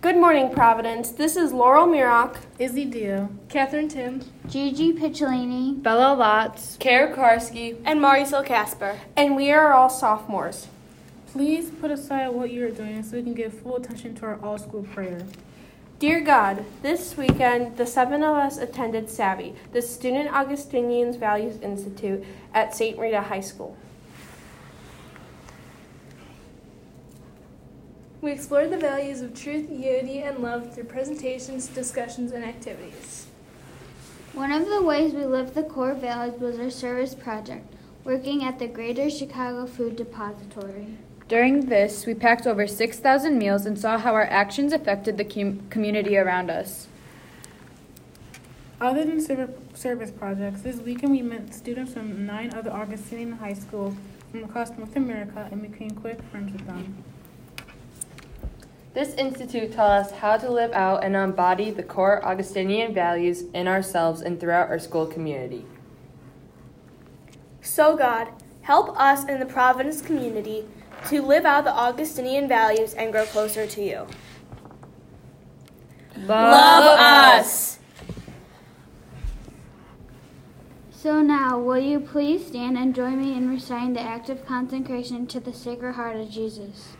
Good morning, Providence. This is Laurel Murock, Izzy Dio, Catherine Tim, Gigi Piccolini, Bella Lotz, Kara Karski, and Marisol Casper. and we are all sophomores. please put aside what you are doing so we can give full attention to our all school prayer. Dear God, this weekend the seven of us attended SAVI, the Student Augustinians Values Institute at St. Rita High School. We explored the values of truth, unity, and love through presentations, discussions, and activities. One of the ways we lived the core values was our service project, working at the Greater Chicago Food Depository. During this, we packed over 6,000 meals and saw how our actions affected the com- community around us. Other than serv- service projects, this weekend we met students from nine other Augustinian high schools from across North America and became quick friends with them. This institute taught us how to live out and embody the core Augustinian values in ourselves and throughout our school community. So, God, help us in the Providence community to live out the Augustinian values and grow closer to you. Love us. So now, will you please stand and join me in reciting the act of consecration to the Sacred Heart of Jesus?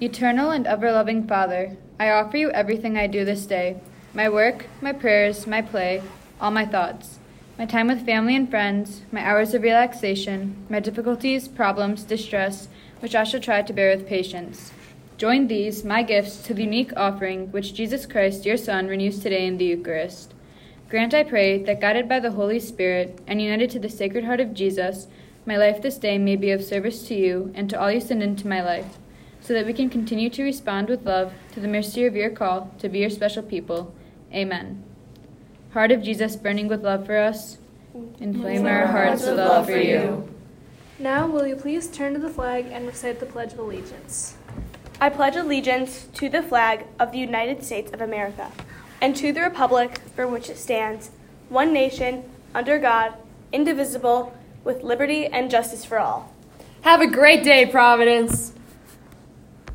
Eternal and ever loving Father, I offer you everything I do this day my work, my prayers, my play, all my thoughts, my time with family and friends, my hours of relaxation, my difficulties, problems, distress, which I shall try to bear with patience. Join these, my gifts, to the unique offering which Jesus Christ, your Son, renews today in the Eucharist. Grant, I pray, that guided by the Holy Spirit and united to the Sacred Heart of Jesus, my life this day may be of service to you and to all you send into my life, so that we can continue to respond with love to the mercy of your call to be your special people. Amen. Heart of Jesus, burning with love for us, inflame our hearts with love for you. Now, will you please turn to the flag and recite the Pledge of Allegiance? I pledge allegiance to the flag of the United States of America and to the republic for which it stands, one nation, under God, indivisible, with liberty and justice for all. Have a great day, Providence!